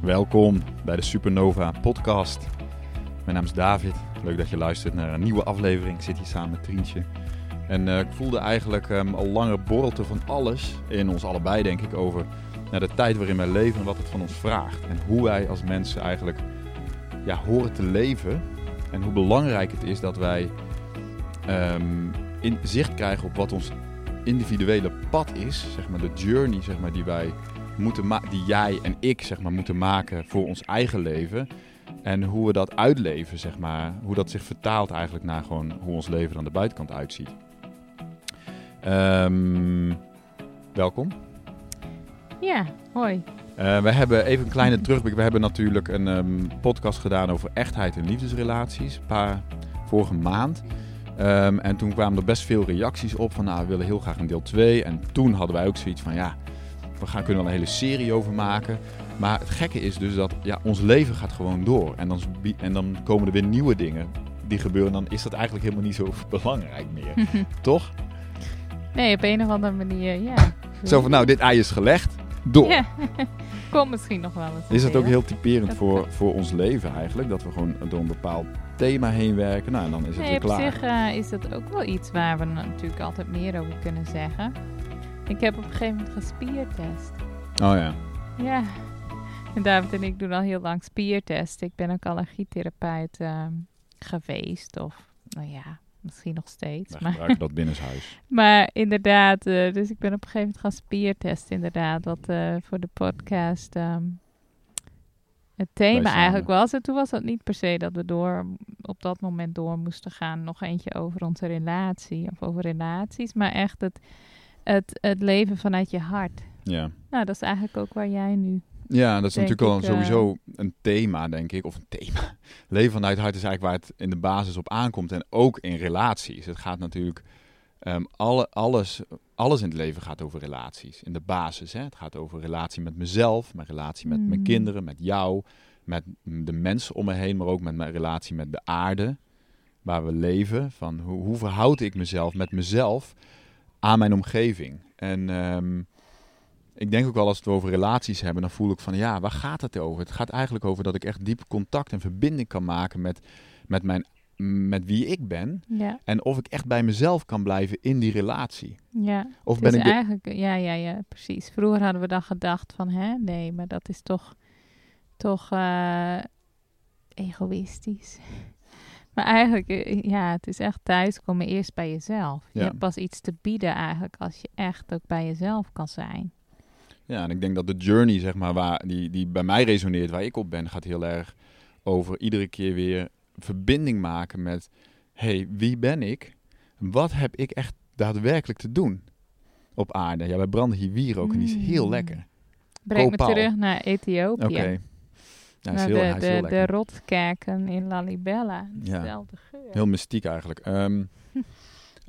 Welkom bij de Supernova podcast. Mijn naam is David. Leuk dat je luistert naar een nieuwe aflevering. Ik zit hier samen met Trientje. En eh, ik voelde eigenlijk ehm, al langer borrelte van alles in ons allebei, denk ik, over naar de tijd waarin wij leven en wat het van ons vraagt. En hoe wij als mensen eigenlijk ja, horen te leven. En hoe belangrijk het is dat wij ehm, in zicht krijgen op wat ons individuele pad is. Zeg maar de journey zeg maar, die wij moeten die jij en ik zeg maar, moeten maken voor ons eigen leven. En hoe we dat uitleven, zeg maar. Hoe dat zich vertaalt eigenlijk naar gewoon hoe ons leven er aan de buitenkant uitziet. Um, welkom. Ja, hoi. Uh, we hebben even een kleine terugblik. We hebben natuurlijk een um, podcast gedaan over echtheid en liefdesrelaties. Een paar vorige maand. Um, en toen kwamen er best veel reacties op van nou, we willen heel graag een deel 2. En toen hadden wij ook zoiets van ja, we gaan, kunnen er een hele serie over maken. Maar het gekke is dus dat ja, ons leven gaat gewoon door. En dan, en dan komen er weer nieuwe dingen die gebeuren. Dan is dat eigenlijk helemaal niet zo belangrijk meer. Toch? Nee, op een of andere manier, ja. Zo van, nou, dit ei is gelegd. Door. Ja. Komt misschien nog wel eens. Is het ook heel typerend voor, voor ons leven eigenlijk? Dat we gewoon door een bepaald thema heen werken. Nou, en dan is het nee, weer klaar. Op zich uh, is dat ook wel iets waar we natuurlijk altijd meer over kunnen zeggen. Ik heb op een gegeven moment gespiertest. Oh ja. Ja. En David en ik doen al heel lang spiertest. Ik ben ook allergietherapeut uh, geweest. Of, nou ja, misschien nog steeds. We maar gebruiken dat binnenshuis. maar inderdaad, uh, dus ik ben op een gegeven moment gaan spiertesten inderdaad. Wat uh, voor de podcast um, het thema eigenlijk was. En toen was dat niet per se dat we door, op dat moment door moesten gaan. Nog eentje over onze relatie of over relaties. Maar echt het het, het leven vanuit je hart. Ja. Nou, dat is eigenlijk ook waar jij nu. Ja, dat is natuurlijk al sowieso eh, een thema, denk ik. Of een thema. Leven vanuit hart is eigenlijk waar het in de basis op aankomt. En ook in relaties. Het gaat natuurlijk. Um, alle, alles, alles in het leven gaat over relaties. In de basis. Hè? Het gaat over relatie met mezelf, mijn relatie met mijn mm. kinderen, met jou, met de mensen om me heen, maar ook met mijn relatie met de aarde waar we leven. Van hoe, hoe verhoud ik mezelf met mezelf aan mijn omgeving. En um, ik denk ook wel als we het over relaties hebben, dan voel ik van ja, waar gaat het over? Het gaat eigenlijk over dat ik echt diep contact en verbinding kan maken met, met, mijn, met wie ik ben. Ja. En of ik echt bij mezelf kan blijven in die relatie. Ja, of ben ik eigenlijk, ja, ja, ja, precies. Vroeger hadden we dan gedacht van hè, nee, maar dat is toch, toch uh, egoïstisch. Maar eigenlijk, eh, ja, het is echt thuiskomen eerst bij jezelf. Je hebt pas iets te bieden eigenlijk als je echt ook bij jezelf kan zijn. Ja, en ik denk dat de journey, zeg maar, waar, die, die bij mij resoneert, waar ik op ben, gaat heel erg over iedere keer weer verbinding maken met, hey, wie ben ik? Wat heb ik echt daadwerkelijk te doen op aarde? Ja, wij branden hier wier ook en die is heel mm. lekker. Breng me terug naar Ethiopië. Oké. Ja, heel, de, de, de rotkerken in Lalibela. Dezelfde ja. geur. Heel mystiek eigenlijk. Um,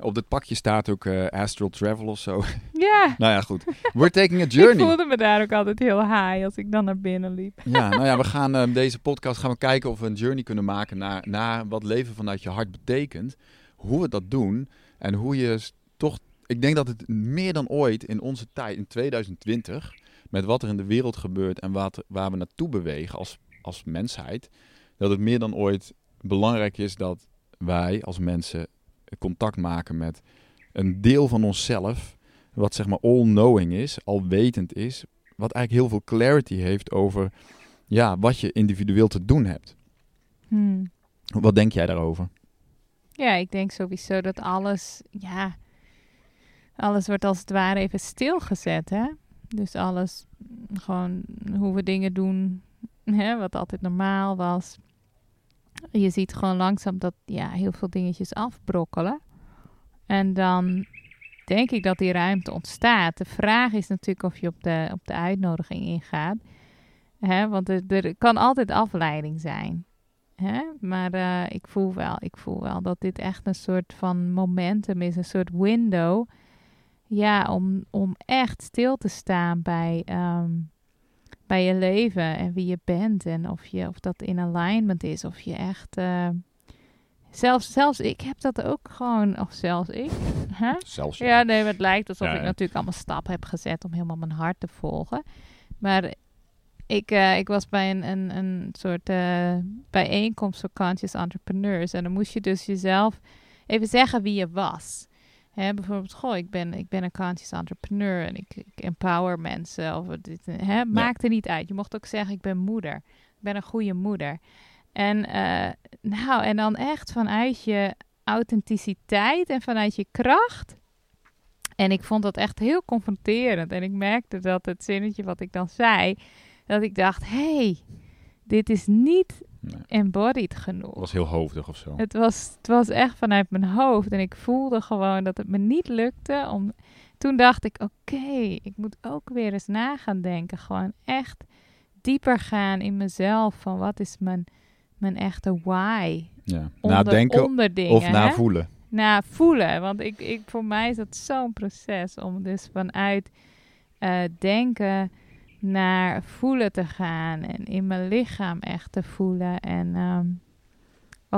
op dit pakje staat ook uh, Astral Travel of zo. Ja. nou ja, goed. We're taking a journey. ik voelde me daar ook altijd heel high als ik dan naar binnen liep. ja, nou ja, we gaan uh, deze podcast gaan we kijken of we een journey kunnen maken naar, naar wat leven vanuit je hart betekent. Hoe we dat doen en hoe je toch... Ik denk dat het meer dan ooit in onze tijd, in 2020 met wat er in de wereld gebeurt en wat, waar we naartoe bewegen als, als mensheid, dat het meer dan ooit belangrijk is dat wij als mensen contact maken met een deel van onszelf, wat zeg maar all-knowing is, alwetend is, wat eigenlijk heel veel clarity heeft over ja, wat je individueel te doen hebt. Hmm. Wat denk jij daarover? Ja, ik denk sowieso dat alles, ja, alles wordt als het ware even stilgezet, hè? Dus alles, gewoon hoe we dingen doen, hè, wat altijd normaal was. Je ziet gewoon langzaam dat ja, heel veel dingetjes afbrokkelen. En dan denk ik dat die ruimte ontstaat. De vraag is natuurlijk of je op de, op de uitnodiging ingaat. Hè, want er, er kan altijd afleiding zijn. Hè? Maar uh, ik, voel wel, ik voel wel dat dit echt een soort van momentum is, een soort window ja, om, om echt stil te staan bij, ehm, bij je leven en wie je bent. En of, je, of dat in alignment is. Of je echt. Uh, zelfs, zelfs ik heb dat ook gewoon. Of zelfs ik. Huh? Zelfs ja. nee, het lijkt alsof ik natuurlijk allemaal stappen heb gezet om helemaal mijn hart te volgen. Maar ik, eh, ik was bij een, een, een soort eh, bijeenkomst voor conscious entrepreneurs. En dan moest je dus jezelf even zeggen wie je was. Hè, bijvoorbeeld, goh, ik ben, ik ben een conscious entrepreneur en ik, ik empower mensen. Of dit, hè, maakt er niet uit. Je mocht ook zeggen, ik ben moeder. Ik ben een goede moeder. En, eh, nou, en dan echt vanuit je authenticiteit en vanuit je kracht. En ik vond dat echt heel confronterend. En ik merkte dat het zinnetje wat ik dan zei, dat ik dacht, hey, dit is niet Nee. embodied genoeg. Het was heel hoofdig of zo. Het was, het was echt vanuit mijn hoofd. En ik voelde gewoon dat het me niet lukte. Om... Toen dacht ik, oké, ik moet ook weer eens na gaan denken. Gewoon echt dieper gaan in mezelf. Van wat is mijn, mijn echte why? Ja. Onder, Nadenken onder dingen, of navoelen. Na voelen. Want ik, ik, voor mij is dat zo'n proces om dus vanuit eh, denken naar voelen te gaan. En in mijn lichaam echt te voelen. En ehm,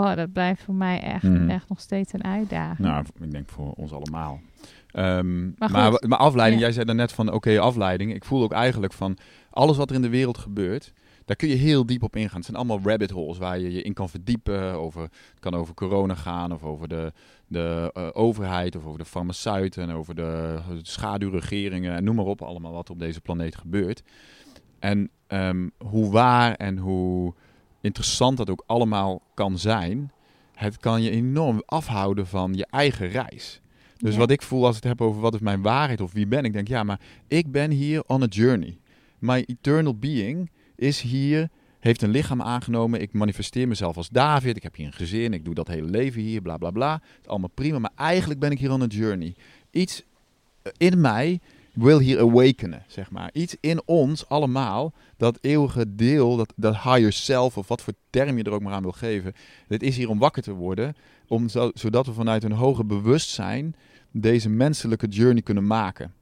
oh, dat blijft voor mij echt, Mhm. echt nog steeds een uitdaging. Nou, ik denk voor ons allemaal. Ehm, Maar maar, afleiding, Ja. jij zei daarnet van oké, afleiding. Ik voel ook eigenlijk van alles wat er in de wereld gebeurt, daar kun je heel diep op ingaan. Het zijn allemaal rabbit holes waar je je in kan verdiepen. Over, het kan over corona gaan, of over de, de eh, overheid, of over de farmaceuten, over de schaduwregeringen en noem maar op, allemaal wat op deze planeet gebeurt. En ehm, hoe waar en hoe interessant dat ook allemaal kan zijn, het kan je enorm afhouden van je eigen reis. Dus Ja. wat ik voel als ik het heb over wat is mijn waarheid of wie ben ik, denk ja, maar ik ben hier on a journey. My eternal being is hier, heeft een lichaam aangenomen. Ik manifesteer mezelf als David. Ik heb hier een gezin. Ik doe dat hele leven hier, bla bla bla. Het is allemaal prima, maar eigenlijk ben ik hier on a journey. Iets eh, in mij wil hier awakenen, zeg maar. Iets in ons allemaal, dat eeuwige deel, dat, dat higher self, of wat voor term je er ook maar aan wil geven. Dit is hier om wakker te worden, om zo, zodat we vanuit een hoger bewustzijn deze menselijke journey kunnen maken.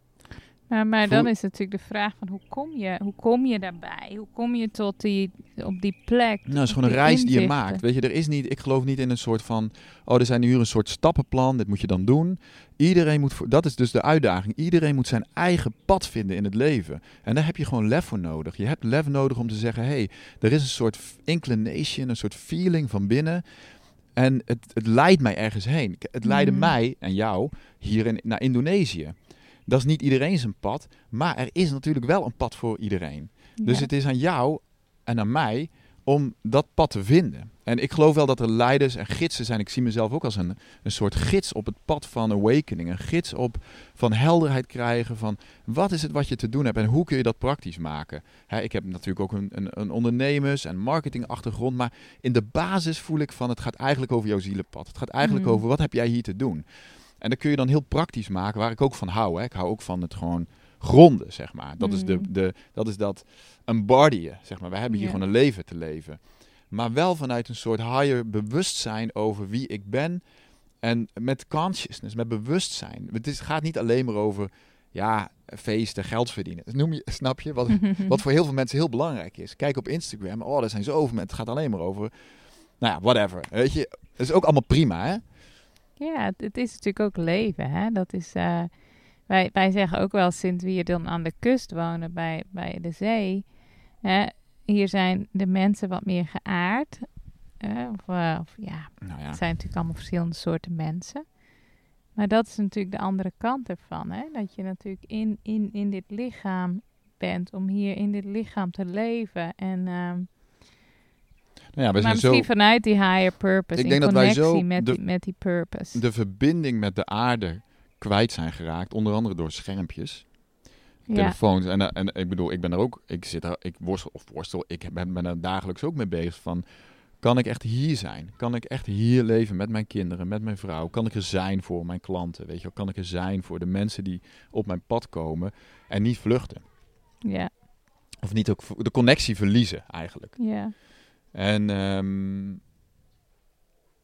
Ja, maar dan is natuurlijk de vraag van hoe kom je, hoe kom je daarbij? Hoe kom je tot die, op die plek? Nou, het is gewoon een reis die je maakt. Weet je, er is niet, ik geloof niet in een soort van, oh, er zijn hier een soort stappenplan, dit moet je dan doen. Iedereen moet, dat is dus de uitdaging, iedereen moet zijn eigen pad vinden in het leven. En daar heb je gewoon lef voor nodig. Je hebt lef nodig om te zeggen, hey, er is een soort inclination, een soort feeling van binnen. En het, het leidt mij ergens heen. Het leidde Mhm. mij en jou hier in, naar Indonesië. Dat is niet iedereen zijn pad, maar er is natuurlijk wel een pad voor iedereen. Dus het is aan jou en aan mij om dat pad te vinden. En ik geloof wel dat er leiders en gidsen zijn. Ik zie mezelf ook als een, een soort gids op het pad van awakening. Een gids op van helderheid krijgen van wat is het wat je te doen hebt en hoe kun je dat praktisch maken. Ik heb natuurlijk ook een, een, een ondernemers- en marketingachtergrond, maar in de basis voel ik van het gaat eigenlijk over jouw zielenpad. Het gaat eigenlijk Mhm. over wat heb jij hier te doen. En dat kun je dan heel praktisch maken, waar ik ook van hou. Hè. Ik hou ook van het gewoon gronden, zeg maar. Dat is, de, Mhm. de, dat, is dat embodyen, zeg maar. We hebben hier gewoon een leven te leven. Maar wel vanuit een soort higher bewustzijn over wie ik ben. En met consciousness, met bewustzijn. Het is, gaat niet alleen maar over, ja, feesten, geld verdienen. Dat noem je, snap je? Wat, wat voor heel veel mensen heel belangrijk is. Kijk op Instagram, oh, er zijn zoveel mensen. Het gaat alleen maar over, nou ja, whatever. Weet je, dat is ook allemaal prima, hè? Ja, het, het is natuurlijk ook leven. Hè? Dat is, eh, wij, wij zeggen ook wel sinds we hier dan aan de kust wonen bij, bij de zee. Hè, hier zijn de mensen wat meer geaard. hè, of, eh, of ja, Nou ja. het zijn natuurlijk allemaal verschillende soorten mensen. Maar dat is natuurlijk de andere kant ervan. Hè? Dat je natuurlijk in, in, in dit lichaam bent om hier in dit lichaam te leven. En, ehm, Nou ja, maar zijn misschien zo... vanuit die higher purpose. Ik in denk dat wij connectie zo met, de- die, met die purpose. de verbinding met de aarde kwijt zijn geraakt. Onder andere door schermpjes, ja. telefoons. En, eh, en ik bedoel, ik ben er ook, ik zit er, ik worstel, of worstel, ik ben, ben er dagelijks ook mee bezig van, kan ik echt hier zijn? Kan ik echt hier leven met mijn kinderen, met mijn vrouw? Kan ik er zijn voor mijn klanten? Weet je wel? Kan ik er zijn voor de mensen die op mijn pad komen en niet vluchten? ja, Of niet ook de connectie verliezen eigenlijk. ja. En ehm,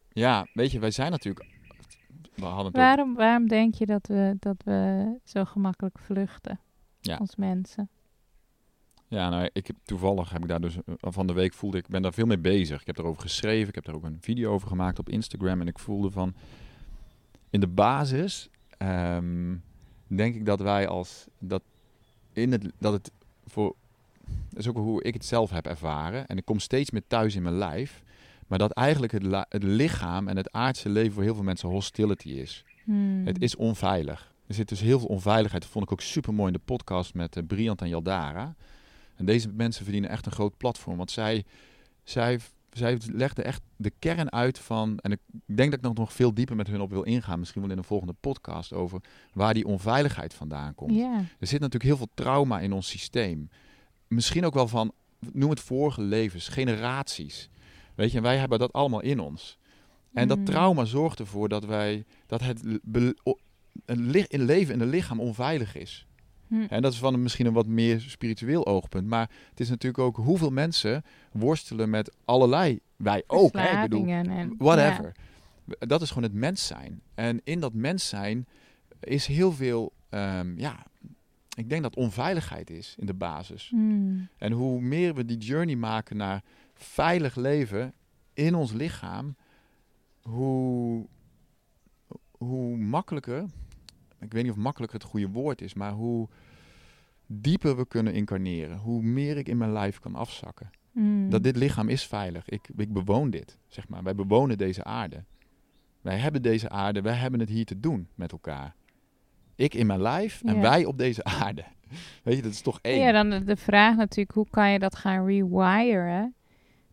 ja, weet je, wij zijn natuurlijk, we hadden Waarom, waarom denk je dat we, dat we zo gemakkelijk vluchten Ja. als mensen? Ja, nou, ik heb, toevallig heb ik daar dus eh, van de week voelde ik ben daar veel mee bezig. Ik heb erover geschreven, ik heb daar ook een video over gemaakt op Instagram en ik voelde van in de basis ehm, denk ik dat wij als dat in het dat het voor dat is ook hoe ik het zelf heb ervaren. En ik kom steeds meer thuis in mijn lijf. Maar dat eigenlijk het, lichaam en het aardse leven voor heel veel mensen hostility is. Hmm. Het is onveilig. Er zit dus heel veel onveiligheid. Dat vond ik ook super mooi in de podcast met eh, Briant en Jaldara. En deze mensen verdienen echt een groot platform. Want zij, zij, zij legden echt de kern uit van. En ik denk dat ik nog, nog veel dieper met hun op wil ingaan. Misschien wel in een volgende podcast over waar die onveiligheid vandaan komt. Er zit natuurlijk heel veel trauma in ons systeem. Misschien ook wel van, noem het vorige levens, generaties. Weet je, en wij hebben dat allemaal in ons. En dat Mm. trauma zorgt ervoor dat wij, dat het een in leven in het lichaam onveilig is. Hm. En dat is van een, misschien een wat meer spiritueel oogpunt. Maar het is natuurlijk ook hoeveel mensen worstelen met allerlei, wij ook, hè, ik bedoel, en whatever. Dat is gewoon het mens zijn. En in dat mens zijn is heel veel, ehm, ja, ik denk dat onveiligheid is in de basis. Hmm. En hoe meer we die journey maken naar veilig leven in ons lichaam, hoe, hoe makkelijker, ik weet niet of makkelijker het goede woord is, maar hoe dieper we kunnen incarneren, hoe meer ik in mijn lijf kan afzakken. Hmm. Dat dit lichaam is veilig. Ik, ik bewoon dit, zeg maar. Wij bewonen deze aarde. Wij hebben deze aarde, wij hebben het hier te doen met elkaar. Ik in mijn lijf en Ja. wij op deze aarde. Weet je, dat is toch één. Ja, dan de- de vraag natuurlijk, hoe kan je dat gaan rewiren?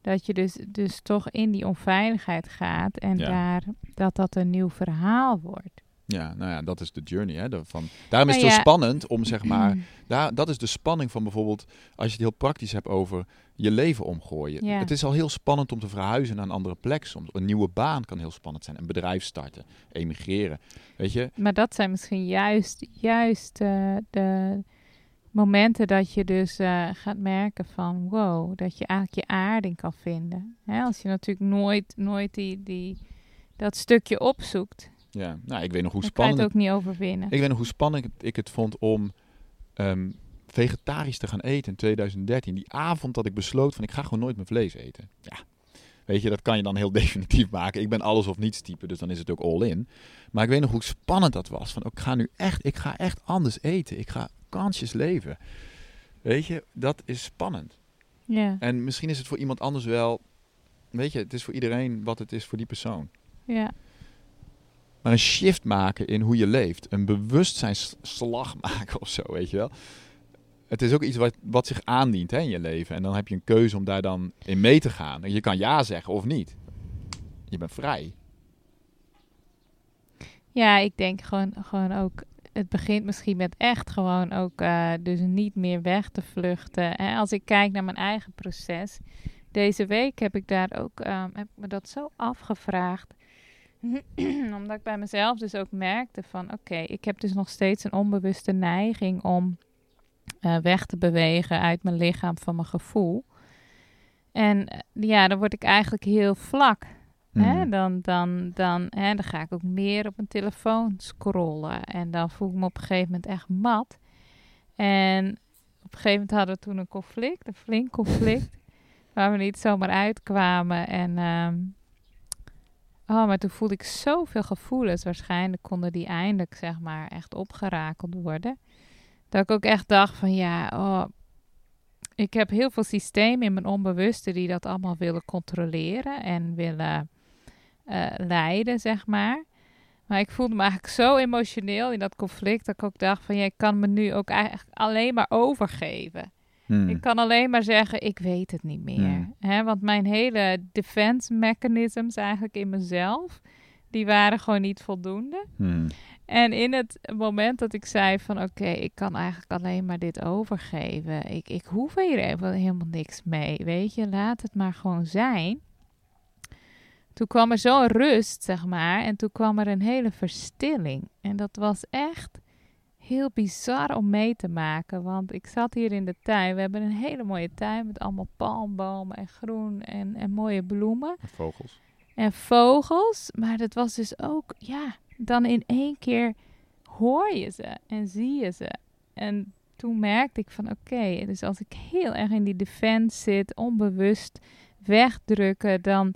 Dat je dus, dus toch in die onveiligheid gaat en Ja. daar, dat dat een nieuw verhaal wordt. Ja, nou ja, dat is de journey. Hè, van, daarom is het Nou zo ja. spannend om, zeg maar, daar, dat is de spanning van bijvoorbeeld, als je het heel praktisch hebt over je leven omgooien. Ja. Het is al heel spannend om te verhuizen naar een andere plek soms. Een nieuwe baan kan heel spannend zijn. Een bedrijf starten, emigreren. Weet je? Maar dat zijn misschien juist, juist eh, de momenten dat je dus eh, gaat merken van wow, dat je eigenlijk je aarding kan vinden. Hè, als je natuurlijk nooit, nooit die, die, dat stukje opzoekt, Ja, nou, ik weet nog hoe spannend het ook niet overwinnen. Ik weet nog hoe spannend ik het vond om ehm, vegetarisch te gaan eten in 2013. Die avond dat ik besloot van ik ga gewoon nooit meer vlees eten. Ja, weet je, dat kan je dan heel definitief maken. Ik ben alles of niets type, dus dan is het ook all in. Maar ik weet nog hoe spannend dat was. Van ik ga nu echt, ik ga echt anders eten. Ik ga conscious leven. Weet je, dat is spannend. Ja, En misschien is het voor iemand anders wel, weet je, het is voor iedereen wat het is voor die persoon. ja, Maar een shift maken in hoe je leeft. Een bewustzijnsslag maken of zo, weet je wel. Het is ook iets wat, wat zich aandient hè, in je leven. En dan heb je een keuze om daar dan in mee te gaan. Je kan ja zeggen of niet. Je bent vrij. ja, ik denk gewoon, gewoon ook, het begint misschien met echt gewoon ook eh, dus niet meer weg te vluchten. Hè? Als ik kijk naar mijn eigen proces, deze week heb ik daar ook, ehm, heb ik me dat zo afgevraagd. Omdat ik bij mezelf dus ook merkte van oké, ik heb dus nog steeds een onbewuste neiging om eh, weg te bewegen uit mijn lichaam van mijn gevoel. En eh, ja, dan word ik eigenlijk heel vlak. Hè? Mhm. Dan, dan, dan, hè, dan ga ik ook meer op mijn telefoon scrollen. En dan voel ik me op een gegeven moment echt mat. En op een gegeven moment hadden we toen een conflict, een flink conflict. waar we niet zomaar uitkwamen. En ehm, oh, maar toen voelde ik zoveel gevoelens. Waarschijnlijk konden die eindelijk, zeg maar, echt opgerakeld worden. Dat ik ook echt dacht van ja, oh, ik heb heel veel systemen in mijn onbewuste die dat allemaal willen controleren en willen eh, leiden, zeg maar. Maar ik voelde me eigenlijk zo emotioneel in dat conflict dat ik ook dacht van ja, kan me nu ook eigenlijk alleen maar overgeven. Hmm. Ik kan alleen maar zeggen, ik weet het niet meer. Hmm. Hè, want mijn hele defense mechanisms eigenlijk in mezelf, die waren gewoon niet voldoende. Hmm. En in het moment dat ik zei van oké, ik kan eigenlijk alleen maar dit overgeven. Ik, ik hoef hier even helemaal niks mee, weet je. Laat het maar gewoon zijn. Toen kwam er zo'n rust, zeg maar. En toen kwam er een hele verstilling. En dat was echt heel bizar om mee te maken. Want ik zat hier in de tuin. We hebben een hele mooie tuin met allemaal palmbomen en groen en, en mooie bloemen Vogels. en vogels. Maar dat was dus ook, ja, dan in één keer hoor je ze en zie je ze. En toen merkte ik van oké, dus als ik heel erg in die defense zit, onbewust wegdrukken, dan,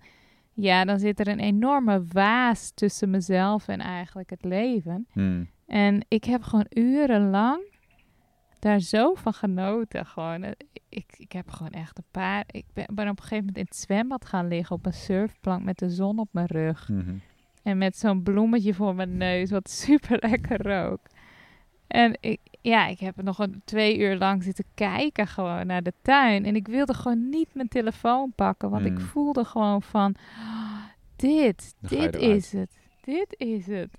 ja, dan zit er een enorme waas tussen mezelf en eigenlijk het leven. Hmm. En ik heb gewoon urenlang daar zo van genoten. Gewoon. Eh, Ik, ik heb gewoon echt een paar. Ik ben, ben op een gegeven moment in het zwembad gaan liggen op een surfplank met de zon op mijn rug. Mhm. En met zo'n bloemetje voor mijn neus, wat super lekker rook. En ik, ja, ik heb nog een twee uur lang zitten kijken gewoon naar de tuin. En ik wilde gewoon niet mijn telefoon pakken, want ik Mm. voelde gewoon van, "Ah, dit, Dan dit is het. Dit is het.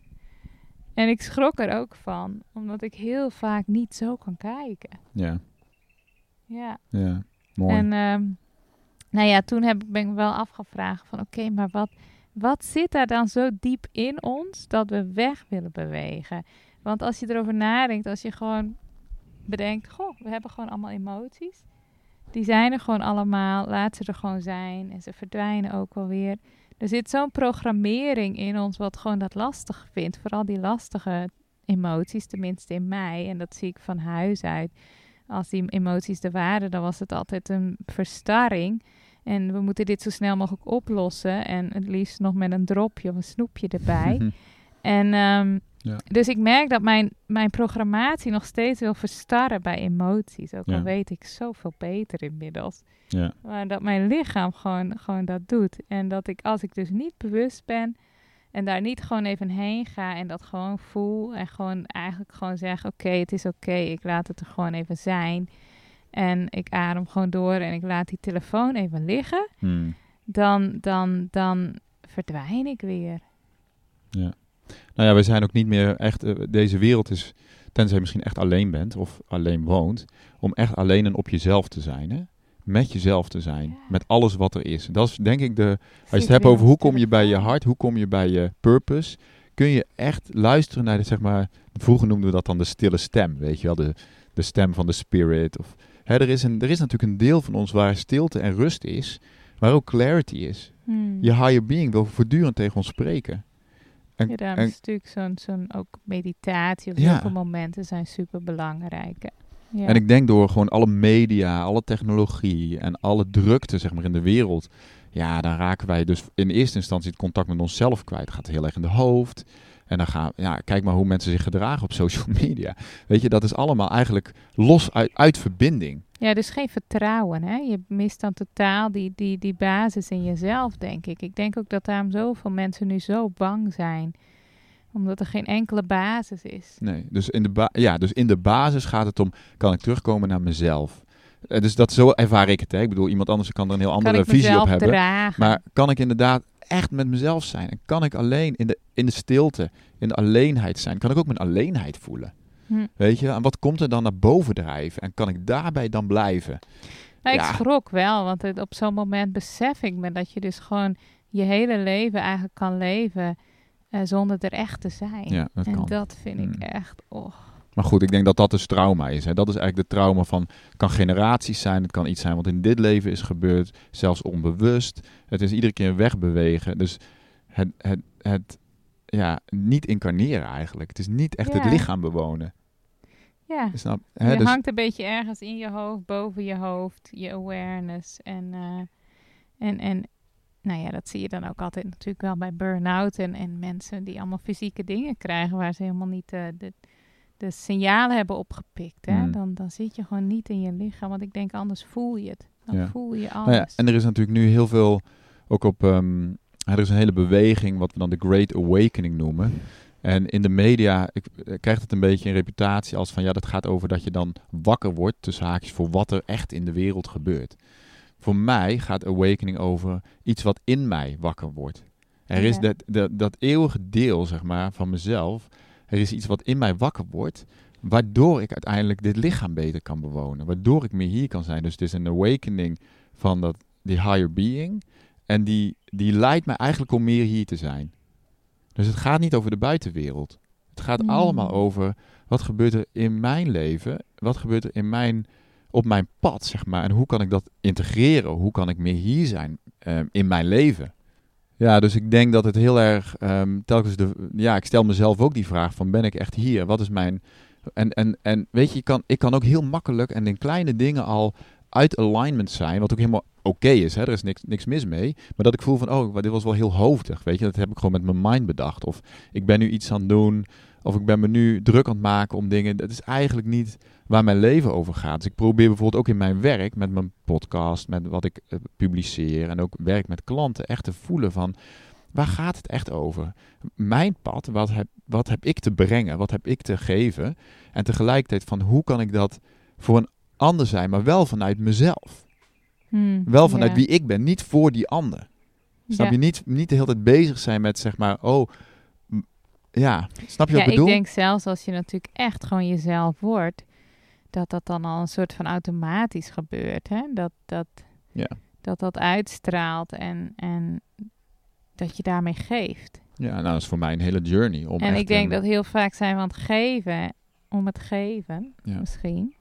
En ik schrok er ook van, omdat ik heel vaak niet zo kan kijken. Ja, Ja. ja. Mooi. En ehm, nou ja, toen heb, ik- ben ik me wel afgevraagd van oké, maar wat, wat zit daar dan zo diep in ons dat we weg willen bewegen? Want als je erover nadenkt, als je gewoon bedenkt, goh, we hebben gewoon allemaal emoties. Die zijn er gewoon allemaal, laat ze er gewoon zijn en ze verdwijnen ook wel weer. Er zit zo'n programmering in ons wat gewoon dat lastig vindt. Vooral die lastige emoties, tenminste in mij. En dat zie ik van huis uit als die emoties er waren, dan was het altijd een verstarring. En we moeten dit zo snel mogelijk oplossen. En het liefst nog met een dropje of een snoepje erbij. en ehm, Ja. dus ik merk dat mijn, mijn programmatie nog steeds wil verstarren bij emoties. Ook Ja. al weet ik zoveel beter inmiddels. ja. Maar dat mijn lichaam gewoon, gewoon dat doet. En dat ik, als ik dus niet bewust ben en daar niet gewoon even heen ga en dat gewoon voel en gewoon eigenlijk gewoon zeg: Oké, het is oké, ik laat het er gewoon even zijn. En ik adem gewoon door en ik laat die telefoon even liggen. Hmm. Dan, dan, dan verdwijn ik weer. Nou ja, we zijn ook niet meer echt. eh, deze wereld is, tenzij je misschien echt alleen bent of alleen woont, om echt alleen en op jezelf te zijn. Hè? Met jezelf te zijn. Ja. Met alles wat er is. Dat is denk ik de. Als je het hebt over hoe kom je bij je hart, hoe kom je bij je purpose, kun je echt luisteren naar de, zeg maar, vroeger noemden we dat dan de stille stem, weet je wel, de, de stem van de spirit. Of, hè, er, is een, er is natuurlijk een deel van ons waar stilte en rust is, waar ook clarity is. Hmm. Je higher being wil voortdurend tegen ons spreken. En, Ja, daarom en- is natuurlijk zo'n zo'n ook meditatie of Ja. zulke momenten zijn super belangrijk. Ja. En ik denk door gewoon alle media, alle technologie en alle drukte zeg maar, in de wereld. Ja, dan raken wij dus in eerste instantie het contact met onszelf kwijt. Het gaat heel erg in de hoofd. En dan gaan ja, kijk maar hoe mensen zich gedragen op social media. Weet je, dat is allemaal eigenlijk los uit, uit verbinding. Ja, dus geen vertrouwen. Hè? Je mist dan totaal die, die, die basis in jezelf, denk ik. Ik denk ook dat daarom zoveel mensen nu zo bang zijn. Omdat er geen enkele basis is. Nee, dus in de, ba- ja, dus in de basis gaat het om, kan ik terugkomen naar mezelf? Eh, dus dat, zo ervaar ik het. Hè? Ik bedoel, iemand anders kan er een heel andere visie op hebben. dragen? Maar kan ik inderdaad echt met mezelf zijn? En kan ik alleen in de, in de stilte, in de alleenheid zijn? Kan ik ook mijn alleenheid voelen? Hm. Weet je? En wat komt er dan naar boven drijven? En kan ik daarbij dan blijven? Nou, ik ja. schrok wel, want het, op zo'n moment besef ik me dat je dus gewoon je hele leven eigenlijk kan leven eh, zonder er echt te zijn. Ja, dat en kan. dat vind ik Hmm. echt, oh. Maar goed, ik denk dat dat dus trauma is. Hè? Dat is eigenlijk de trauma van, het kan generaties zijn, het kan iets zijn wat in dit leven is gebeurd, zelfs onbewust. Het is iedere keer wegbewegen. Dus het, het, het ja, niet incarneren eigenlijk. Het is niet echt Ja. het lichaam bewonen. Ja, Snap? Hè? je Dus, hangt een beetje ergens in je hoofd, boven je hoofd, je awareness. En, eh, en, en nou ja, dat zie je dan ook altijd natuurlijk wel bij burn-out en, en mensen die allemaal fysieke dingen krijgen waar ze helemaal niet eh, de, de signalen hebben opgepikt. Hè? Hmm. Dan, dan zit je gewoon niet in je lichaam, want ik denk anders voel je het. Dan Ja. voel je alles. Nou ja, en er is natuurlijk nu heel veel, ook op, ehm, er is een hele beweging, wat we dan de Great Awakening noemen. En in de media ik, eh, krijgt het een beetje een reputatie als van ja, dat gaat over dat je dan wakker wordt, tussen haakjes, voor wat er echt in de wereld gebeurt. Voor mij gaat Awakening over iets wat in mij wakker wordt. Er is dat, dat eeuwige deel, zeg maar, van mezelf. Er is iets wat in mij wakker wordt, waardoor ik uiteindelijk dit lichaam beter kan bewonen. Waardoor ik meer hier kan zijn. Dus het is een awakening van dat, die higher being. En die, die leidt mij eigenlijk om meer hier te zijn. Dus het gaat niet over de buitenwereld. Het gaat Mm. allemaal over wat gebeurt er in mijn leven. Wat gebeurt er in mijn, op mijn pad, zeg maar. En hoe kan ik dat integreren? Hoe kan ik meer hier zijn ehm, in mijn leven? Ja, dus ik denk dat het heel erg ehm, telkens de. Ja, ik stel mezelf ook die vraag: van ben ik echt hier? Wat is mijn. En, en, en weet je, je kan, ik kan ook heel makkelijk en in kleine dingen al uit alignment zijn, wat ook helemaal oké is. Hè? Er is niks, niks mis mee. Maar dat ik voel van, oh, dit was wel heel hoofdig. Weet je, dat heb ik gewoon met mijn mind bedacht. Of ik ben nu iets aan het doen. Of ik ben me nu druk aan het maken om dingen. Dat is eigenlijk niet waar mijn leven over gaat. Dus ik probeer bijvoorbeeld ook in mijn werk, met mijn podcast, met wat ik eh, publiceer en ook werk met klanten, echt te voelen van waar gaat het echt over? Mijn pad, wat heb, wat heb ik te brengen? Wat heb ik te geven? En tegelijkertijd van hoe kan ik dat voor een ander zijn, maar wel vanuit mezelf. Hmm, Wel vanuit wie ik ben, niet voor die ander. Snap je? Niet, niet de hele tijd bezig zijn met zeg maar, oh, ja, snap je Ja, wat ik bedoel? ik denk zelfs als je natuurlijk echt gewoon jezelf wordt, dat dat dan al een soort van automatisch gebeurt. Hè? Dat, dat, Ja. dat dat uitstraalt en, en dat je daarmee geeft. Ja, nou, dat is voor mij een hele journey. Om en ik denk dat heel vaak zijn we aan het geven om het geven, Ja. misschien.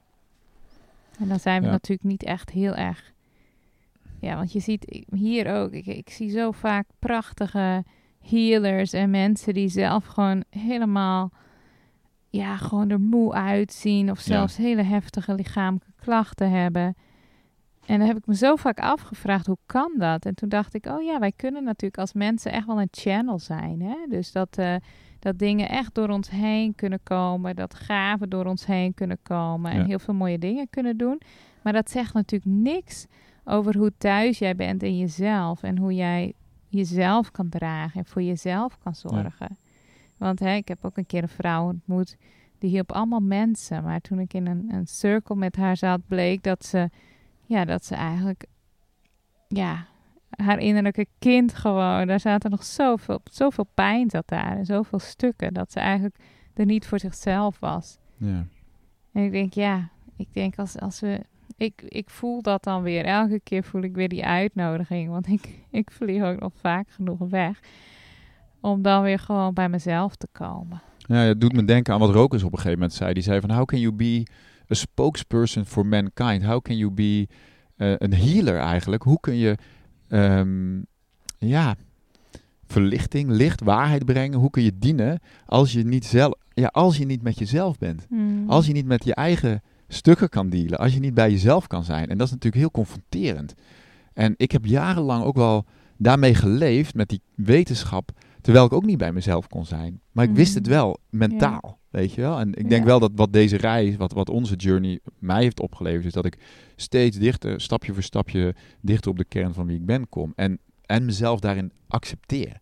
En dan zijn we Ja. natuurlijk niet echt heel erg. Ja, want je ziet hier ook, ik, ik zie zo vaak prachtige healers en mensen die zelf gewoon helemaal, ja, gewoon er moe uitzien of Ja. zelfs hele heftige lichamelijke klachten hebben. En dan heb ik me zo vaak afgevraagd, hoe kan dat? En toen dacht ik, oh ja, wij kunnen natuurlijk als mensen echt wel een channel zijn. Hè? Dus dat, eh, dat dingen echt door ons heen kunnen komen, dat gaven door ons heen kunnen komen en Ja. heel veel mooie dingen kunnen doen. Maar dat zegt natuurlijk niks over hoe thuis jij bent in jezelf en hoe jij jezelf kan dragen en voor jezelf kan zorgen. Want hè, ik heb ook een keer een vrouw ontmoet, die hielp allemaal mensen. Maar toen ik in een, een cirkel met haar zat, bleek dat ze, ja, dat ze eigenlijk, ja, haar innerlijke kind gewoon, daar zaten nog zoveel, zoveel pijn zat daar en zoveel stukken, dat ze eigenlijk er niet voor zichzelf was. Ja. En ik denk, ja, ik denk als, als we. Ik, ik voel dat dan weer. Elke keer voel ik weer die uitnodiging. Want ik, ik vlieg ook nog vaak genoeg weg. Om dan weer gewoon bij mezelf te komen. Ja, het doet me denken aan wat Rokers op een gegeven moment zei. Die zei van, how can you be a spokesperson for mankind? How can you be eh, een healer eigenlijk? Hoe kun je, ehm, ja, verlichting, licht, waarheid brengen? Hoe kun je dienen als je niet, zelf, ja, als je niet met jezelf bent? Hmm. Als je niet met je eigen stukken kan dealen, als je niet bij jezelf kan zijn. En dat is natuurlijk heel confronterend. En ik heb jarenlang ook wel daarmee geleefd, met die wetenschap, terwijl ik ook niet bij mezelf kon zijn. Maar ik wist het Mhm. wel, mentaal, weet je wel. En ik denk Ja. wel dat wat deze reis, wat, wat onze journey mij heeft opgeleverd, is dat ik steeds dichter, stapje voor stapje, dichter op de kern van wie ik ben kom. En, en mezelf daarin accepteer.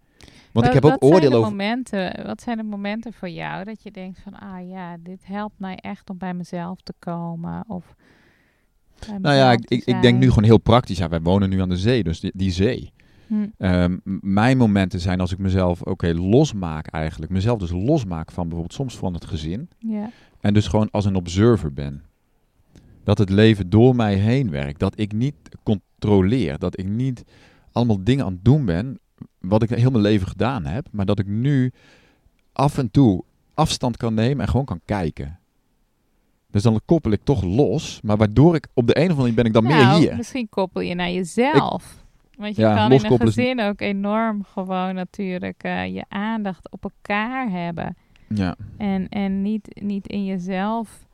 Want ik Wat- heb ook oordeel zijn de over... Momenten, wat zijn de momenten voor jou dat je denkt van... Ah ja, dit helpt mij echt om bij mezelf te komen. Of Nou ja, ik, ik, ik denk nu gewoon heel praktisch. Ja, wij wonen nu aan de zee, dus die, die zee. Hm, Ehm, mijn momenten zijn als ik mezelf oké losmaak eigenlijk. Mezelf dus losmaak van bijvoorbeeld soms van het gezin. ja. En dus gewoon als een observer ben. Dat het leven door mij heen werkt. Dat ik niet controleer. Dat ik niet allemaal dingen aan het doen ben. Wat ik heel mijn leven gedaan heb. Maar dat ik nu af en toe afstand kan nemen en gewoon kan kijken. Dus dan koppel ik toch los. Maar waardoor ik op de een of andere manier ben ik dan meer Nou, hier. Misschien koppel je naar jezelf. Want je Ja, kan in een gezin ook enorm gewoon natuurlijk eh, je aandacht op elkaar hebben. Ja, En, en niet, niet in jezelf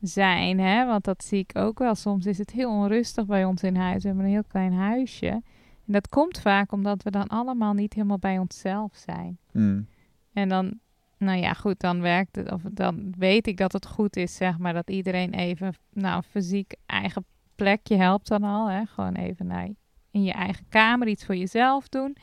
zijn, hè? Want dat zie ik ook wel. Soms is het heel onrustig bij ons in huis. We hebben een heel klein huisje. En dat komt vaak omdat we dan allemaal niet helemaal bij onszelf zijn. Mm. En dan, nou ja, goed, dan werkt het. Of dan weet ik dat het goed is, zeg maar, dat iedereen even, nou, fysiek eigen plekje helpt dan al. Hè? Gewoon even naar, in je eigen kamer iets voor jezelf doen.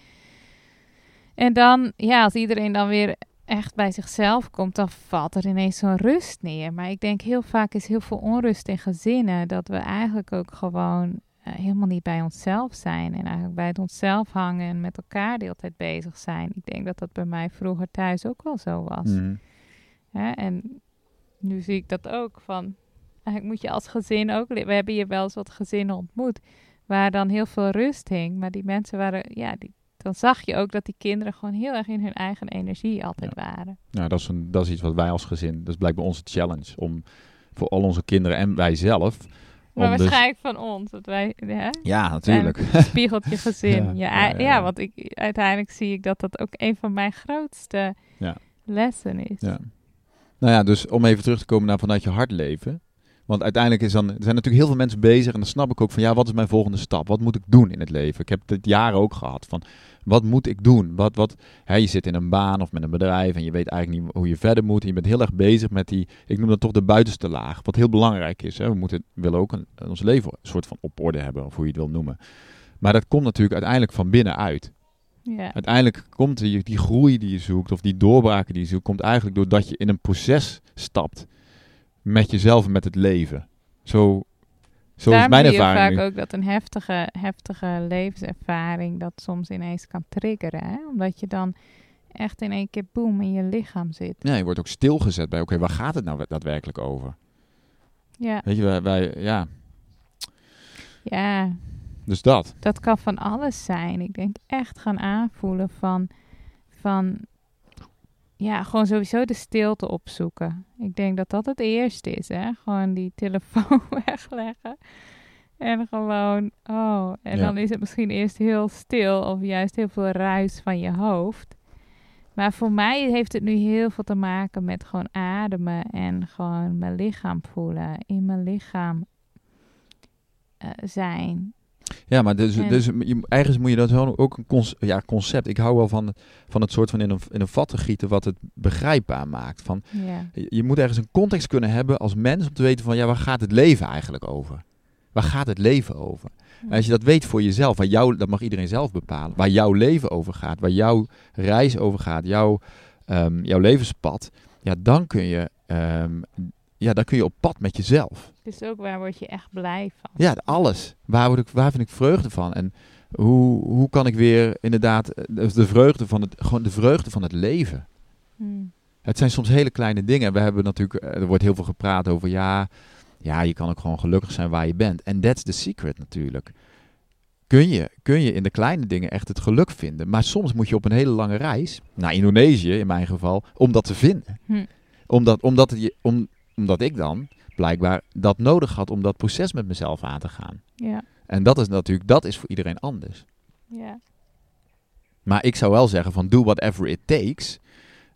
En dan, ja, als iedereen dan weer echt bij zichzelf komt, dan valt er ineens zo'n rust neer. Maar ik denk heel vaak is heel veel onrust in gezinnen dat we eigenlijk ook gewoon helemaal niet bij onszelf zijn. En eigenlijk bij het onszelf hangen en met elkaar de hele tijd bezig zijn. Ik denk dat dat bij mij vroeger thuis ook wel zo was. Mm. Hè? En nu zie ik dat ook van. Eigenlijk moet je als gezin ook. We hebben hier wel eens wat gezinnen ontmoet. Waar dan heel veel rust hing. Maar die mensen waren. Ja, die, dan zag je ook dat die kinderen gewoon heel erg in hun eigen energie altijd waren. Nou, dat is, een, dat is iets wat wij als gezin, dat is blijkbaar onze challenge. Om voor al onze kinderen en wij zelf. Maar dus- waarschijnlijk van ons. Dat wij. Hè? ja, natuurlijk. Uiteindelijk Spiegelt je gezin. Ja, Ja, want ik, uiteindelijk zie ik dat dat ook een van mijn grootste Ja. lessen is. Ja. Nou ja, dus om even terug te komen naar vanuit je hart leven. Want uiteindelijk is dan, er zijn natuurlijk heel veel mensen bezig en dan snap ik ook van ja, wat is mijn volgende stap? Wat moet ik doen in het leven? Ik heb dit jaren ook gehad van wat moet ik doen? Wat, wat, hè, je zit in een baan of met een bedrijf en je weet eigenlijk niet hoe je verder moet. En je bent heel erg bezig met die, ik noem dat toch de buitenste laag, wat heel belangrijk is. Hè? We moeten, willen ook een, ons leven een soort van op orde hebben, of hoe je het wil noemen. Maar dat komt natuurlijk uiteindelijk van binnenuit. Ja. Uiteindelijk komt die, die groei die je zoekt, of die doorbraken die je zoekt, komt eigenlijk doordat je in een proces stapt met jezelf en met het leven. Zo, zo is Daarom mijn zie je ervaring. vaak nu. ook dat een heftige, heftige levenservaring dat soms ineens kan triggeren. Hè? Omdat je dan echt in één keer boem in je lichaam zit. Ja, je wordt ook stilgezet bij, oké, waar gaat het nou daadwerkelijk over? Ja, Weet je, wij, wij- ja, ja, dus dat. dat kan van alles zijn. Ik denk echt gaan aanvoelen van, van ja, gewoon sowieso de stilte opzoeken. Ik denk dat dat het eerste is, hè. Gewoon die telefoon wegleggen. En gewoon, oh, en Ja. dan is het misschien eerst heel stil of juist heel veel ruis van je hoofd. Maar voor mij heeft het nu heel veel te maken met gewoon ademen en gewoon mijn lichaam voelen, in mijn lichaam eh, zijn. Ja, maar dus, En- dus je, ergens moet je dat gewoon ook een ja, concept. Ik hou wel van, het- van het soort van in een, in een vat te gieten wat het begrijpbaar maakt. Van, Ja, je, je moet ergens een context kunnen hebben als mens om te weten van ja, waar gaat het leven eigenlijk over? Waar gaat het leven over? En als je dat weet voor jezelf, waar jou, dat mag iedereen zelf bepalen, waar jouw leven over gaat, waar jouw reis over gaat, jouw, ehm, jouw levenspad, ja, dan kun je, ehm, ja, dan kun je op pad met jezelf. Dus ook waar word je echt blij van? Ja, alles. Waar, word ik, waar vind ik vreugde van? En hoe, hoe kan ik weer inderdaad eh, de de vreugde van het, gewoon de vreugde van het leven? Hmm. Het zijn soms hele kleine dingen. We hebben natuurlijk, eh, er wordt heel veel gepraat over ja, ja, je kan ook gewoon gelukkig zijn waar je bent. En that's the secret natuurlijk. Kun je, kun je in de kleine dingen echt het geluk vinden. Maar soms moet je op een hele lange reis, naar Indonesië in mijn geval, om dat te vinden. Hm. Omdat, omdat, het je, om, omdat ik dan blijkbaar dat nodig had om dat proces met mezelf aan te gaan. Ja, En dat is natuurlijk, dat is voor iedereen anders. ja. Maar ik zou wel zeggen van do whatever it takes.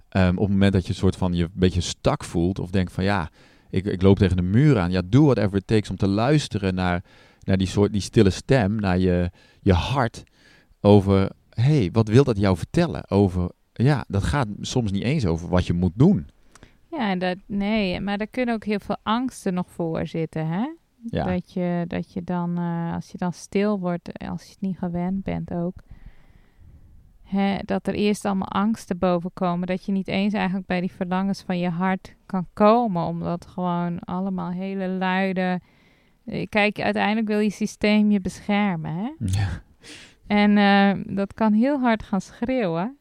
Ehm, op het moment dat je een soort van je een beetje stak voelt of denkt van ja, ik, ik loop tegen een muur aan. Ja, do whatever it takes om te luisteren naar, naar die soort die stille stem, naar je, je hart over hey, wat wil dat jou vertellen? Over ja, dat gaat soms niet eens over wat je moet doen. Ja, en dat, nee, maar daar kunnen ook heel veel angsten nog voor zitten, hè? Ja, Dat, je, dat je dan, eh, als je dan stil wordt, eh, als je het niet gewend bent ook, hè, dat er eerst allemaal angsten boven komen. Dat je niet eens eigenlijk bij die verlangens van je hart kan komen, omdat gewoon allemaal hele luide. eh, Kijk, uiteindelijk wil je systeem je beschermen, hè? ja. En dat kan heel hard gaan schreeuwen.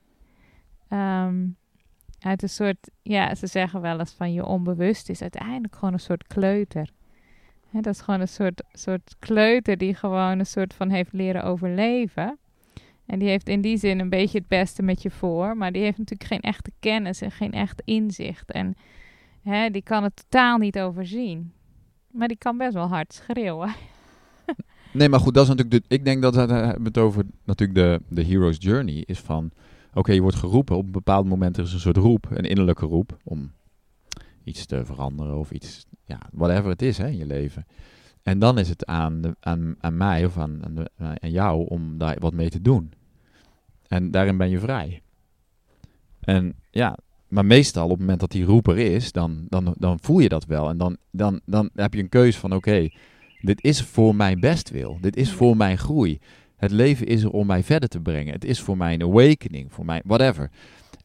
Ehm, uit een soort, ja, ze zeggen wel eens van je onbewust is uiteindelijk gewoon een soort kleuter. Dat is gewoon een soort, soort kleuter die gewoon een soort van heeft leren overleven. En die heeft in die zin een beetje het beste met je voor. Maar die heeft natuurlijk geen echte kennis en geen echt inzicht. En die kan het totaal niet overzien. Maar die kan best wel hard schreeuwen. Nee, maar goed, dat is natuurlijk. De, ik denk dat we het over natuurlijk de, de hero's journey is van. Oké, je wordt geroepen. Op een bepaald moment er is een soort roep, een innerlijke roep om iets te veranderen of iets, ja, whatever het is hè, in je leven. En dan is het aan, de, aan, aan mij of aan, aan, de- aan jou om daar wat mee te doen. En daarin ben je vrij. En ja, maar meestal op het moment dat die roep er is, dan, dan, dan voel je dat wel. En dan, dan, dan heb je een keuze van oké, dit is voor mijn bestwil. Dit is voor mijn groei. Het leven is er om mij verder te brengen. Het is voor mijn awakening, voor mijn whatever.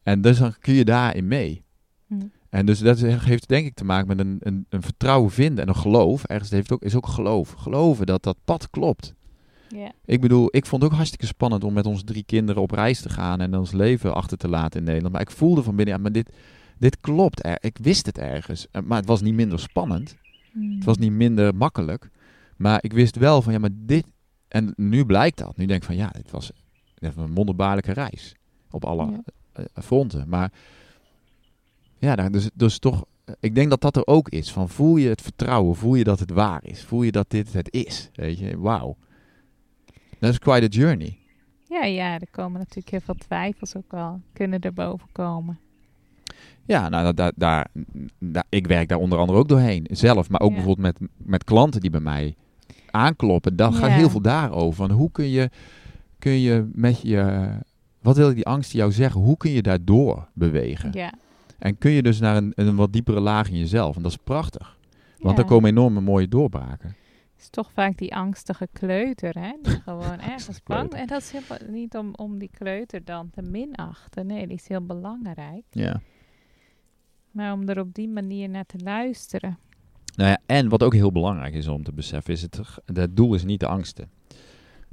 En dus dan kun je daarin mee. Hm. En dus dat heeft denk ik te maken met een, een, een vertrouwen vinden en een geloof. Ergens heeft ook, is ook geloof. Geloven dat dat pad klopt. Ik bedoel, ik vond het ook hartstikke spannend om met onze drie kinderen op reis te gaan en ons leven achter te laten in Nederland. Maar ik voelde van binnen, ja, maar dit, dit klopt. Er, ik wist het ergens. Eh, Maar het was niet minder spannend. Het was niet minder makkelijk. Maar ik wist wel van, ja, maar dit... En nu blijkt dat. Nu denk ik van, ja, dit was, een wonderbaarlijke reis. Op alle Ja. eh, fronten. Maar ja, dus, dus toch... eh, Ik denk dat dat er ook is. Van voel je het vertrouwen? Voel je dat het waar is? Voel je dat dit het is? Weet je, wauw. Dat is quite a journey. Ja, ja, er komen natuurlijk heel veel twijfels ook wel. Kunnen er boven komen. Ja, nou, daar, daar, daar, ik werk daar onder andere ook doorheen. Zelf, maar ook Ja. bijvoorbeeld met, met klanten die bij mij aankloppen. Dan gaat heel veel daarover. Van hoe kun je, kun je met je... Wat wil die angst jou zeggen? Hoe kun je daardoor bewegen? Ja. En kun je dus naar een, een wat diepere laag in jezelf. En dat is prachtig. Want er komen enorme mooie doorbraken. Het is toch vaak die angstige kleuter, hè? Die gewoon ergens bang... En dat is helemaal niet om, om die kleuter dan te minachten. Nee, die is heel belangrijk. Ja. Maar om er op die manier naar te luisteren. Nou ja, en wat ook heel belangrijk is om te beseffen, is het, het doel is niet de angsten.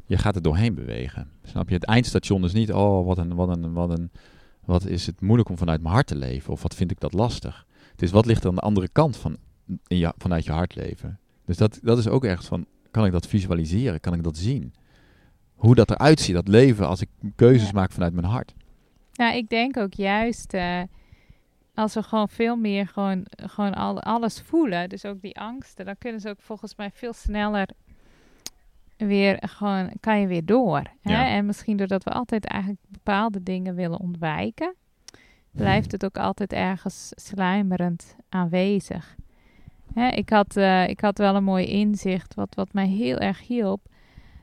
Je gaat er doorheen bewegen. Snap je? Het eindstation is niet, oh, wat een, wat een, wat een, wat is het moeilijk om vanuit mijn hart te leven? Of wat vind ik dat lastig? Het is wat ligt er aan de andere kant van, in je, vanuit je hart leven? Dus dat, dat is ook ergens van, kan ik dat visualiseren? Kan ik dat zien? Hoe dat eruit ziet, dat leven, als ik keuzes Ja. maak vanuit mijn hart. Nou, ik denk ook juist eh, als we gewoon veel meer gewoon, gewoon al, alles voelen, dus ook die angsten, dan kunnen ze ook volgens mij veel sneller weer gewoon, kan je weer door. Hè? Ja. En misschien doordat we altijd eigenlijk bepaalde dingen willen ontwijken, blijft het ook altijd ergens sluimerend aanwezig. Hè, ik, had, eh, ik had wel een mooi inzicht wat, wat mij heel erg hielp.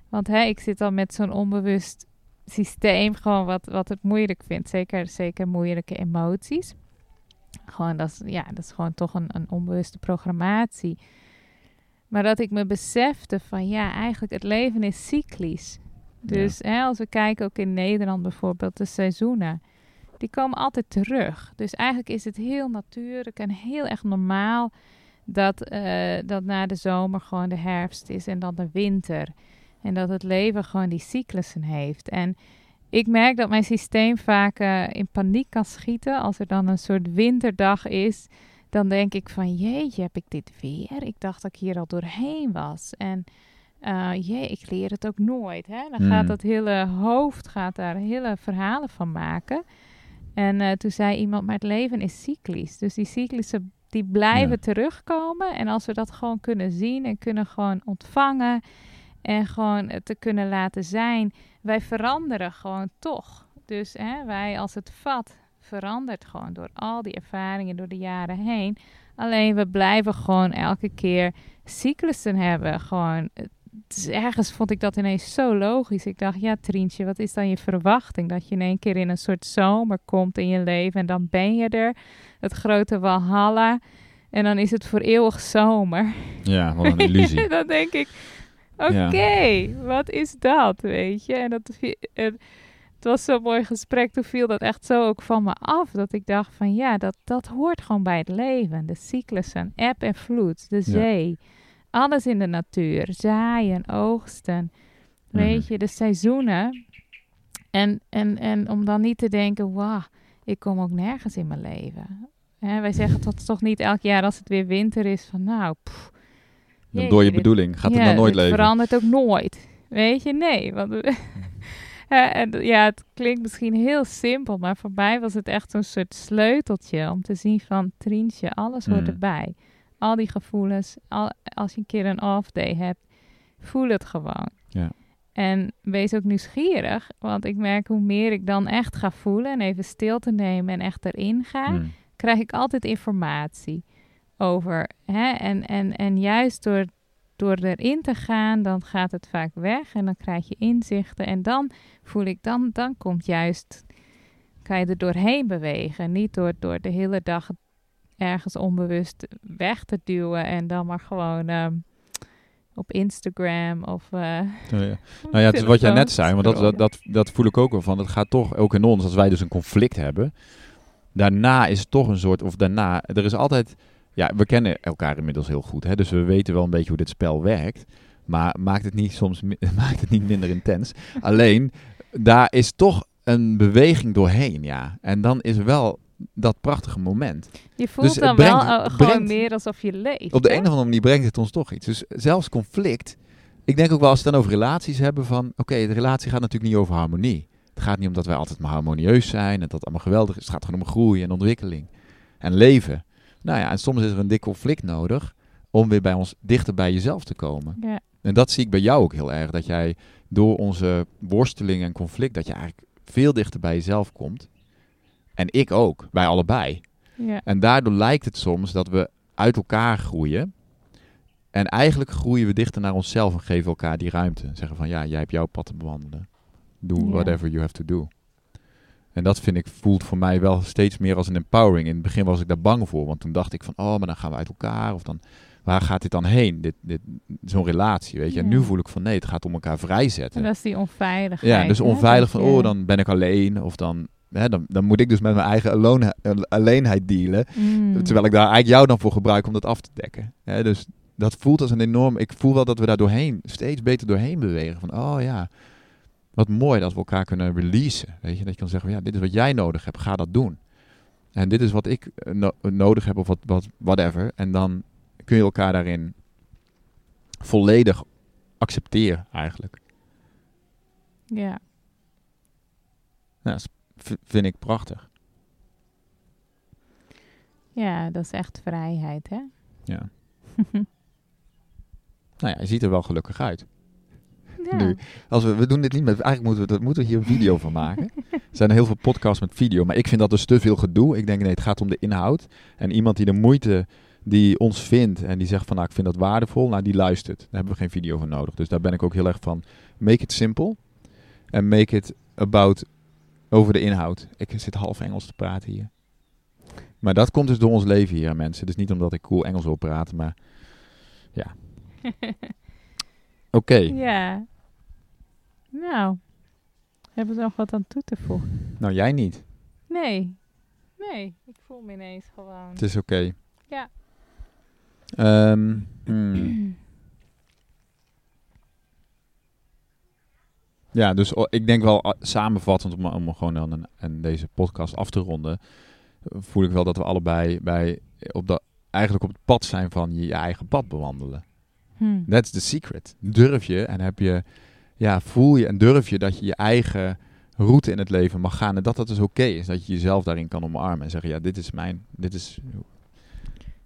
Want hè, ik zit al met zo'n onbewust systeem gewoon wat, wat het moeilijk vindt. Zeker, zeker moeilijke emoties. Gewoon, dat is, ja, dat is gewoon toch een, een onbewuste programmatie. Maar dat ik me besefte van ja, eigenlijk het leven is cyclisch. Dus hè, als we kijken ook in Nederland bijvoorbeeld, de seizoenen, die komen altijd terug. Dus eigenlijk is het heel natuurlijk en heel erg normaal dat, eh, dat na de zomer gewoon de herfst is en dan de winter. En dat het leven gewoon die cyclussen heeft. En ik merk dat mijn systeem vaak eh, in paniek kan schieten als er dan een soort winterdag is. Dan denk ik van jeetje, heb ik dit weer? Ik dacht dat ik hier al doorheen was. En eh, jee, ik leer het ook nooit. Hè? Dan gaat Mm. dat hele hoofd gaat daar hele verhalen van maken. En eh, toen zei iemand, maar het leven is cyclisch. Dus die cyclussen die blijven Ja. terugkomen. En als we dat gewoon kunnen zien en kunnen gewoon ontvangen en gewoon te kunnen laten zijn, wij veranderen gewoon toch. Dus hè, wij als het vat verandert gewoon door al die ervaringen door de jaren heen. Alleen we blijven gewoon elke keer cyclussen hebben. Gewoon, is, ergens vond ik dat ineens zo logisch. Ik dacht, ja Trientje, wat is dan je verwachting? Dat je in één keer in een soort zomer komt in je leven en dan ben je er. Het grote Walhalla. En dan is het voor eeuwig zomer. Ja, wat een illusie. dan denk ik, oké, wat is dat, weet je? En dat, en het was zo'n mooi gesprek, toen viel dat echt zo ook van me af. Dat ik dacht van, ja, dat, dat hoort gewoon bij het leven. De cyclussen, eb en vloed, de zee. Alles in de natuur, zaaien, oogsten. Weet Mhm. je, de seizoenen. En, en, en om dan niet te denken, wauw, ik kom ook nergens in mijn leven. Hè, wij zeggen tot toch niet elk jaar als het weer winter is van, nou, pff, Door je bedoeling gaat het ja, dan nooit leven. verandert ook nooit. Weet je, nee. Want, Ja, en, ja, het klinkt misschien heel simpel, maar voor mij was het echt zo'n soort sleuteltje om te zien van Trientje, alles hoort Mm. erbij. Al die gevoelens, al, als je een keer een off day hebt, voel het gewoon. Ja. En wees ook nieuwsgierig, want ik merk hoe meer ik dan echt ga voelen en even stil te nemen en echt erin ga, Mm. krijg ik altijd informatie over. Hè? En, en, en juist door, door erin te gaan, dan gaat het vaak weg en dan krijg je inzichten. En dan voel ik, dan, dan komt juist, kan je er doorheen bewegen. Niet door, door de hele dag ergens onbewust weg te duwen en dan maar gewoon ehm, op Instagram of... eh, Ja, ja. Nou ja, het is wat jij net zei, want dat, dat, dat, dat voel ik ook wel van. Het gaat toch ook in ons, als wij dus een conflict hebben. Daarna is het toch een soort, of daarna, er is altijd, ja, we kennen elkaar inmiddels heel goed, hè, dus we weten wel een beetje hoe dit spel werkt. Maar maakt het niet soms maakt het niet minder intens. Alleen, daar is toch een beweging doorheen, ja. En dan is wel dat prachtige moment. Je voelt Dus het dan brengt- wel eh, gewoon brengt- meer alsof je leeft. Op de hè? een of andere manier brengt het ons toch iets. Dus zelfs conflict. Ik denk ook wel als we het dan over relaties hebben van... Oké, de relatie gaat natuurlijk niet over harmonie. Het gaat niet om dat wij altijd maar harmonieus zijn en dat het allemaal geweldig is. Het gaat gewoon om groei en ontwikkeling. En leven. Nou ja, en soms is er een dik conflict nodig om weer bij ons dichter bij jezelf te komen. Ja. En dat zie ik bij jou ook heel erg. Dat jij door onze worsteling en conflict, dat je eigenlijk veel dichter bij jezelf komt. En ik ook, bij allebei. Ja. En daardoor lijkt het soms dat we uit elkaar groeien. En eigenlijk groeien we dichter naar onszelf en geven elkaar die ruimte. Zeggen van ja, jij hebt jouw pad te bewandelen. Doe Ja. whatever you have to do. En dat vind ik, voelt voor mij wel steeds meer als een empowering. In het begin was ik daar bang voor, want toen dacht ik van, oh, maar dan gaan we uit elkaar. Of dan, waar gaat dit dan heen? Dit, dit, Zo'n relatie, weet je. En nu voel ik van, nee, het gaat om elkaar vrijzetten. En dat is die onveiligheid. Ja, dus onveilig van, oh, dan ben ik alleen. Of dan, hè, dan, dan moet ik dus met mijn eigen alone, alleenheid dealen. Mm. Terwijl ik daar eigenlijk jou dan voor gebruik om dat af te dekken. Hè, dus dat voelt als een enorm... Ik voel wel dat we daar doorheen, steeds beter doorheen bewegen. Van, oh ja, wat mooi dat we elkaar kunnen releasen. Weet je, dat je kan zeggen, ja, dit is wat jij nodig hebt, ga dat doen. En dit is wat ik eh, no- nodig heb of wat, wat, whatever. En dan kun je elkaar daarin volledig accepteren eigenlijk. Ja. Nou, dat vind ik prachtig. ja, dat is echt vrijheid, hè? Ja. Nou ja, je ziet er wel gelukkig uit. Ja. Nu. Als we, we doen dit niet met. Eigenlijk moeten we, dat, moeten we hier een video van maken. Er zijn heel veel podcasts met video. Maar ik vind dat dus te veel gedoe. Ik denk nee, het gaat om de inhoud. En iemand die de moeite die ons vindt. En die zegt van nou, ik vind dat waardevol. Nou, die luistert. Daar hebben we geen video voor nodig. Dus daar ben ik ook heel erg van. Make it simple. En make it about over de inhoud. Ik zit half Engels te praten hier. Maar dat komt dus door ons leven hier, mensen. Dus niet omdat ik cool Engels wil praten, maar ja. Oké. Ja. Nou, hebben we nog wat aan toe te voegen? Nou, jij niet. Nee. Nee, ik voel me ineens gewoon. Het is oké. Ja. Ehm, hmm. Ja, dus ik denk wel samenvattend, om, om gewoon dan een, en deze podcast af te ronden, voel ik wel dat we allebei bij, op de, eigenlijk op het pad zijn van je, je eigen pad bewandelen. Hm. That's the secret. Durf je en heb je, ja, voel je en durf je dat je je eigen route in het leven mag gaan en dat dat dus oké is. Dat je jezelf daarin kan omarmen en zeggen, ja, dit is mijn, dit is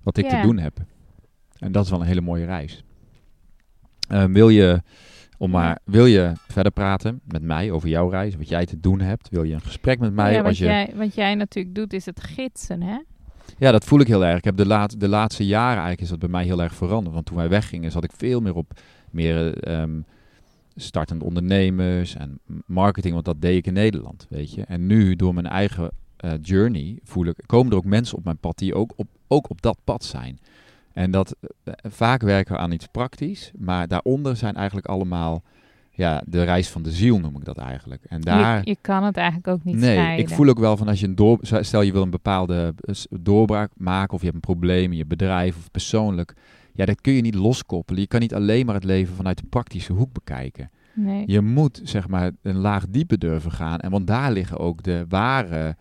wat ik te doen heb. En dat is wel een hele mooie reis. Eh, wil je, om maar, wil je verder praten met mij over jouw reis, wat jij te doen hebt? Wil je een gesprek met mij? ja, wat, als je, jij, wat jij natuurlijk doet is het gidsen, hè? ja, dat voel ik heel erg. Ik heb de, laat, de laatste jaren eigenlijk is dat bij mij heel erg veranderd. Want toen wij weggingen zat ik veel meer op meer ehm, startende ondernemers en marketing, want dat deed ik in Nederland, weet je. En nu door mijn eigen eh, journey voel ik, komen er ook mensen op mijn pad die ook op, ook op dat pad zijn. En dat eh, vaak werken we aan iets praktisch, maar daaronder zijn eigenlijk allemaal ja, de reis van de ziel noem ik dat eigenlijk. En daar Je, je kan het eigenlijk ook niet nee, scheiden. ik voel ook wel van als je een door, stel je wil een bepaalde eh, doorbraak maken of je hebt een probleem in je bedrijf of persoonlijk, ja, dat kun je niet loskoppelen. Je kan niet alleen maar het leven vanuit de praktische hoek bekijken. Nee. Je moet zeg maar een laag dieper durven gaan en want daar liggen ook de ware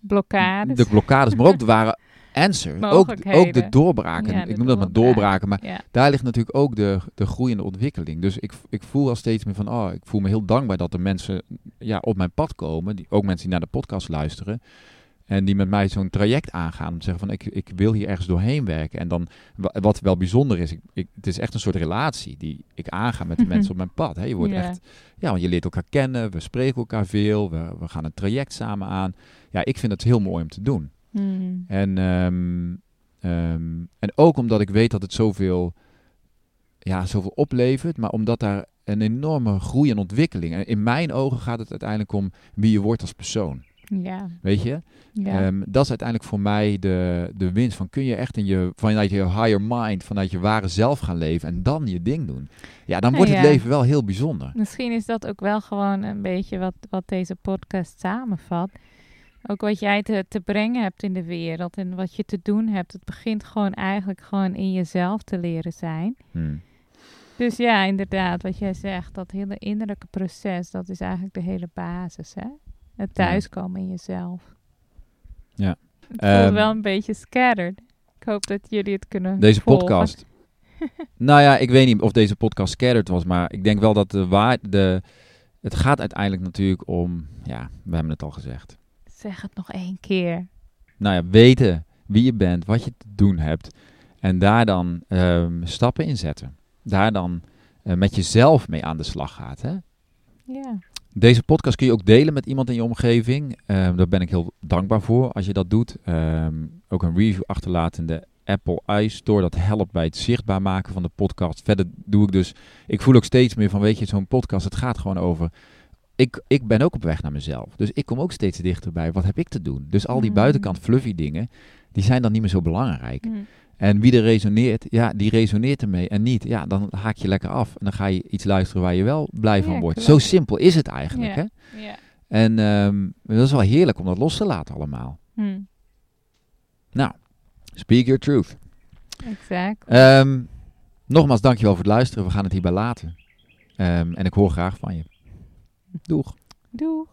Blokkades. de blokkades, maar ook de ware answer, ook, ook de doorbraken. Ja, ik noem dat maar doorbraken. doorbraken, maar ja. daar ligt natuurlijk ook de, de groeiende ontwikkeling. Dus ik, ik voel al steeds meer van, oh, ik voel me heel dankbaar dat er mensen ja, op mijn pad komen. Die, ook mensen die naar de podcast luisteren. En die met mij zo'n traject aangaan. Om te zeggen van, ik, ik wil hier ergens doorheen werken. En dan, wa- wat wel bijzonder is, ik, ik, het is echt een soort relatie die ik aanga met de mensen op mijn pad. Hè. Je wordt echt, ja, want je leert elkaar kennen. We spreken elkaar veel. We, we gaan een traject samen aan. Ja, ik vind het heel mooi om te doen. Hmm. En, ehm, ehm, en ook omdat ik weet dat het zoveel, ja, zoveel oplevert, maar omdat daar een enorme groei en ontwikkeling. En in mijn ogen gaat het uiteindelijk om wie je wordt als persoon. Ja. Weet je? Ja. Ehm, dat is uiteindelijk voor mij de, de winst. Van kun je echt in je, vanuit je higher mind, vanuit je ware zelf gaan leven en dan je ding doen. Ja, dan wordt het leven wel heel bijzonder. Misschien is dat ook wel gewoon een beetje wat, wat deze podcast samenvat. Ook wat jij te, te brengen hebt in de wereld en wat je te doen hebt. Het begint gewoon eigenlijk gewoon in jezelf te leren zijn. Hmm. Dus ja, inderdaad, wat jij zegt, dat hele innerlijke proces, dat is eigenlijk de hele basis, hè? Het thuiskomen in jezelf. Ja. Het voelt Ehm, wel een beetje scattered. Ik hoop dat jullie het kunnen Deze volgen. podcast. nou ja, ik weet niet of deze podcast scattered was, maar ik denk wel dat de waar, de, het gaat uiteindelijk natuurlijk om, ja, we hebben het al gezegd. Zeg het nog één keer. Nou ja, weten wie je bent, wat je te doen hebt en daar dan ehm, stappen in zetten. Daar dan eh, met jezelf mee aan de slag gaat. Hè? Ja. Deze podcast kun je ook delen met iemand in je omgeving. Ehm, daar ben ik heel dankbaar voor als je dat doet. Ehm, ook een review achterlaten in de Apple iStore. Dat helpt bij het zichtbaar maken van de podcast. Verder doe ik dus... Ik voel ook steeds meer van, weet je, zo'n podcast, het gaat gewoon over... Ik, ik ben ook op weg naar mezelf. Dus ik kom ook steeds dichterbij. Wat heb ik te doen? Dus al die Mm. buitenkant fluffy dingen, die zijn dan niet meer zo belangrijk. Mm. En wie er resoneert, ja, die resoneert ermee. En niet, ja, dan haak je lekker af. En dan ga je iets luisteren waar je wel blij van wordt. klopt. Zo simpel is het eigenlijk, Ja. hè? Ja. En ehm, dat is wel heerlijk om dat los te laten allemaal. Mm. Nou, speak your truth. Exact. Ehm, nogmaals, dankjewel voor het luisteren. We gaan het hierbij laten. Ehm, en ik hoor graag van je. Doeg. Doeg.